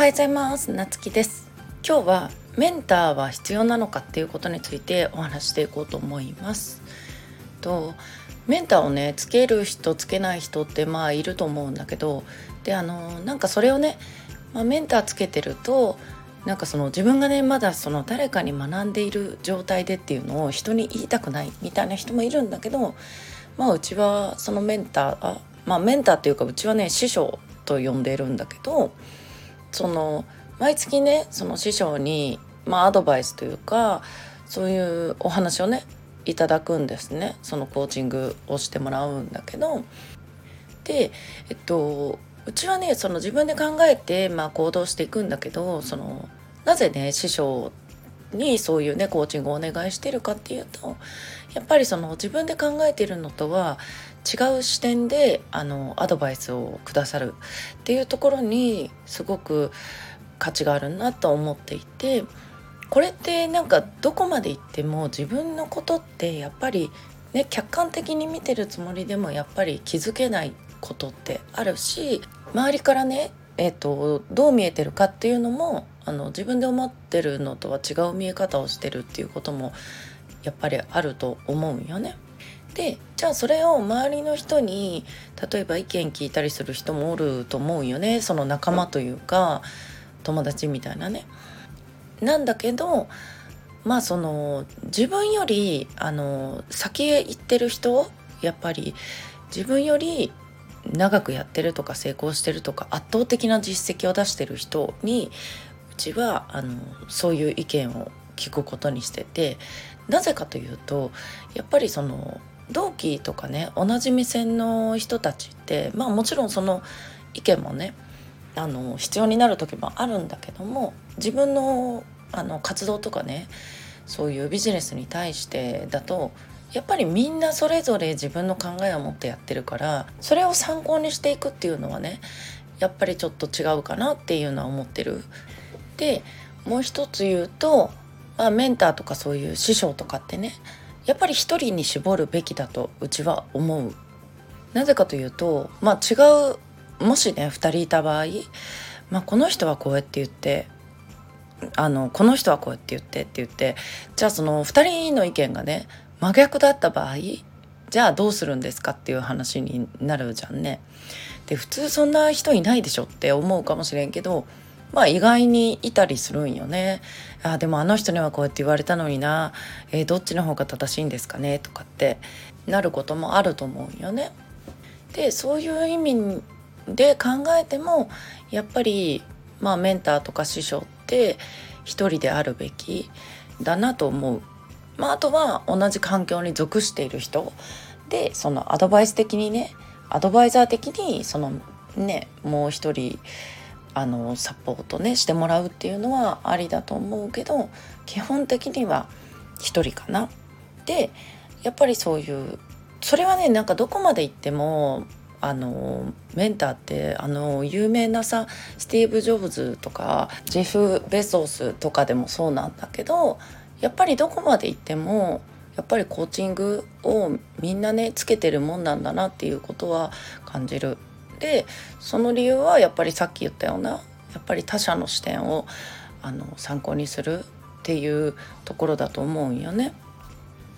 はようございます。なつきです。今日はメンターは必要なのかっていうことについてお話していこうと思います。とメンターをねつける人つけない人ってまあいると思うんだけどであのなんかそれをね、まあ、メンターつけてるとなんかその自分がねまだその誰かに学んでいる状態でっていうのを人に言いたくないみたいな人もいるんだけどまあうちはそのメンターあまあメンターっていうかうちはね師匠と呼んでるんだけどその毎月ねその師匠に、まあ、アドバイスというかそういうお話をねいただくんですね。そのコーチングをしてもらうんだけど。でえっとうちはねその自分で考えて、まあ、行動していくんだけどそのなぜね師匠にそういうねコーチングをお願いしてるかっていうとやっぱりその自分で考えてるのとは違う視点であのアドバイスをくださるっていうところにすごく価値があるなと思っていてこれってなんかどこまで行っても自分のことってやっぱりね客観的に見てるつもりでもやっぱり気づけないことってあるし周りからねえーと、どう見えてるかっていうのもあの自分で思ってるのとは違う見え方をしてるっていうこともやっぱりあると思うよね。でじゃあそれを周りの人に例えば意見聞いたりする人もおると思うよねその仲間というか友達みたいなね。なんだけどまあその自分よりあの先へ行ってる人やっぱり自分より長くやってるとか成功してるとか圧倒的な実績を出してる人にうちはあのそういう意見を聞くことにしててなぜかというとやっぱりその同期とかね同じ目線の人たちってまあもちろんその意見もねあの必要になる時もあるんだけども自分のあの活動とかねそういうビジネスに対してだとやっぱりみんなそれぞれ自分の考えを持ってやってるからそれを参考にしていくっていうのはねやっぱりちょっと違うかなっていうのは思ってる。でもう一つ言うと、まあ、メンターとかそういう師匠とかってねやっぱり一人に絞るべきだとうちは思う。なぜかというとまあ違うもしね2人いた場合、まあ、この人はこうやって言ってあのこの人はこうやって言ってって言ってじゃあその2人の意見がね真逆だった場合じゃあどうするんですかっていう話になるじゃんね。で普通そんな人いないでしょって思うかもしれんけどまあ意外にいたりするんよね。あでもあの人にはこうやって言われたのにな、えー、どっちの方が正しいんですかねとかってなることもあると思うんよね。でそういう意味で考えてもやっぱりまあメンターとか師匠って一人であるべきだなと思うまあ、あとは同じ環境に属している人でそのアドバイス的にねアドバイザー的にそのねもう一人あのサポートねしてもらうっていうのはありだと思うけど基本的には一人かな。でやっぱりそういうそれはねなんかどこまで行ってもあのメンターってあの有名なさスティーブ・ジョブズとかジェフ・ベゾスとかでもそうなんだけどやっぱりどこまで行ってもやっぱりコーチングをみんなねつけてるもんなんだなっていうことは感じる。でその理由はやっぱりさっき言ったようなやっぱり他者の視点をあの参考にするっていうところだと思うんよね。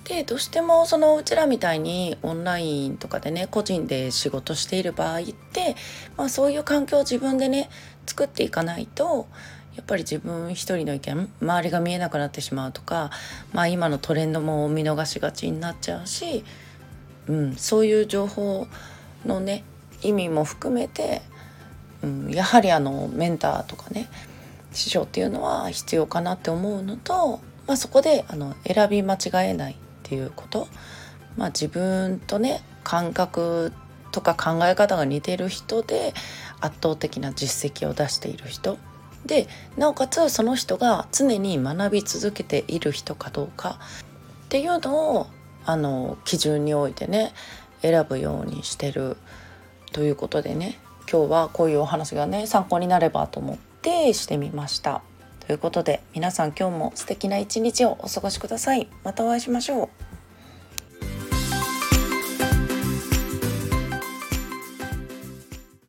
でどうしてもそのうちらみたいにオンラインとかでね個人で仕事している場合って、まあ、そういう環境を自分でね作っていかないとやっぱり自分一人の意見周りが見えなくなってしまうとか、まあ、今のトレンドも見逃しがちになっちゃうし、うん、そういう情報のね意味も含めて、うん、やはりあのメンターとかね師匠っていうのは必要かなって思うのと、まあ、そこであの選び間違えないっていうこと、まあ、自分とね感覚とか考え方が似てる人で圧倒的な実績を出している人。でなおかつその人が常に学び続けている人かどうかっていうのをあの基準においてね選ぶようにしてるということでね今日はこういうお話がね参考になればと思ってしてみました。ということで皆さん今日も素敵な一日をお過ごしください。またお会いしましょう。